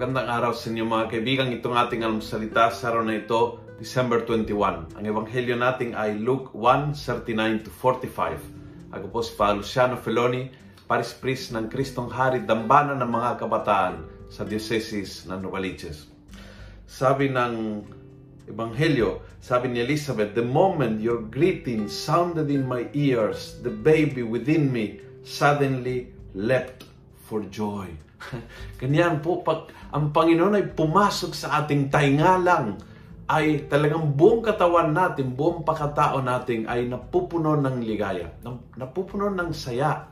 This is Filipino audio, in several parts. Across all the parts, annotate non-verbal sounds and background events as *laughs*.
Magandang araw sa inyo mga kaibigan. Itong ating almusalita sa araw na ito, December 21. Ang ebanghelyo natin ay Luke 1:39 to 45. Ako po si Father Luciano Feloni, Paris Priest ng Kristong Hari, dambana ng mga kabataan sa Diocese ng Novaliches. Sabi ng Ebanghelyo, sabi ni Elizabeth, The moment your greeting sounded in my ears, the baby within me suddenly leapt for joy. *laughs* Ganyan po, pag ang Panginoon ay pumasok sa ating tainga lang, ay talagang buong katawan natin, buong pakatao natin ay napupuno ng ligaya, napupuno ng saya.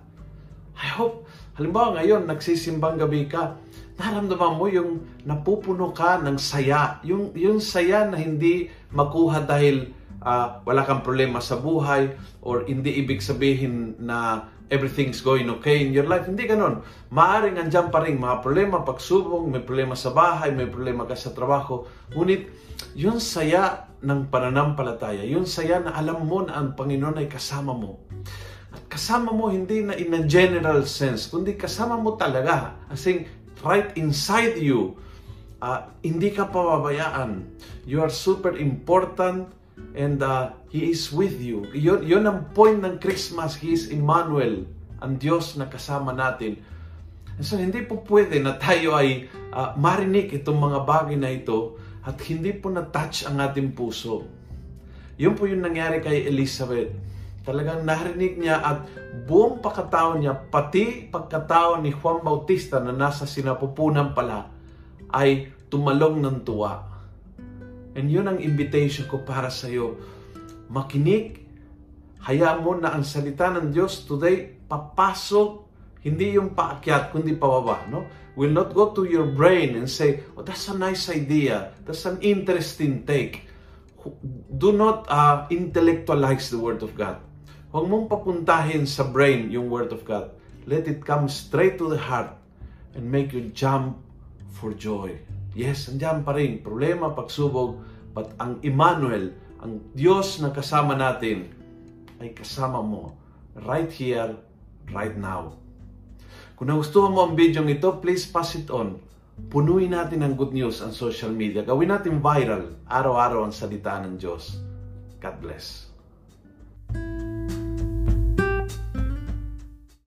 I hope, halimbawa ngayon, nagsisimbang gabi ka, naramdaman mo yung napupuno ka ng saya. Yung, yung saya na hindi makuha dahil uh, wala kang problema sa buhay or hindi ibig sabihin na everything's going okay in your life. Hindi ganon. Maaring andyan pa rin mga problema, pagsubok, may problema sa bahay, may problema ka sa trabaho. Ngunit yung saya ng pananampalataya, yung saya na alam mo na ang Panginoon ay kasama mo. At kasama mo hindi na in a general sense, kundi kasama mo talaga. As in, right inside you. Uh, hindi ka pababayaan. You are super important and uh, He is with you. Yun, yun ang point ng Christmas. He is Emmanuel, ang Diyos na kasama natin. And so, hindi po pwede na tayo ay uh, marinig itong mga bagay na ito at hindi po na-touch ang ating puso. Yun po yung nangyari kay Elizabeth. Talagang narinig niya at buong pagkatao niya, pati pagkatao ni Juan Bautista na nasa sinapupunan pala, ay tumalong ng tuwa. And yun ang invitation ko para sa iyo. Makinig, hayaan mo na ang salita ng Diyos today papasok, hindi yung paakyat, kundi pababa. No? Will not go to your brain and say, oh, that's a nice idea. That's an interesting take. Do not uh, intellectualize the Word of God Huwag mong papuntahin sa brain yung Word of God. Let it come straight to the heart and make you jump for joy. Yes, andyan pa rin. Problema, pagsubog. But ang Emmanuel, ang Diyos na kasama natin, ay kasama mo right here, right now. Kung nagustuhan mo ang video ito, please pass it on. Punuin natin ang good news ang social media. Gawin natin viral, araw-araw ang salita ng Diyos. God bless.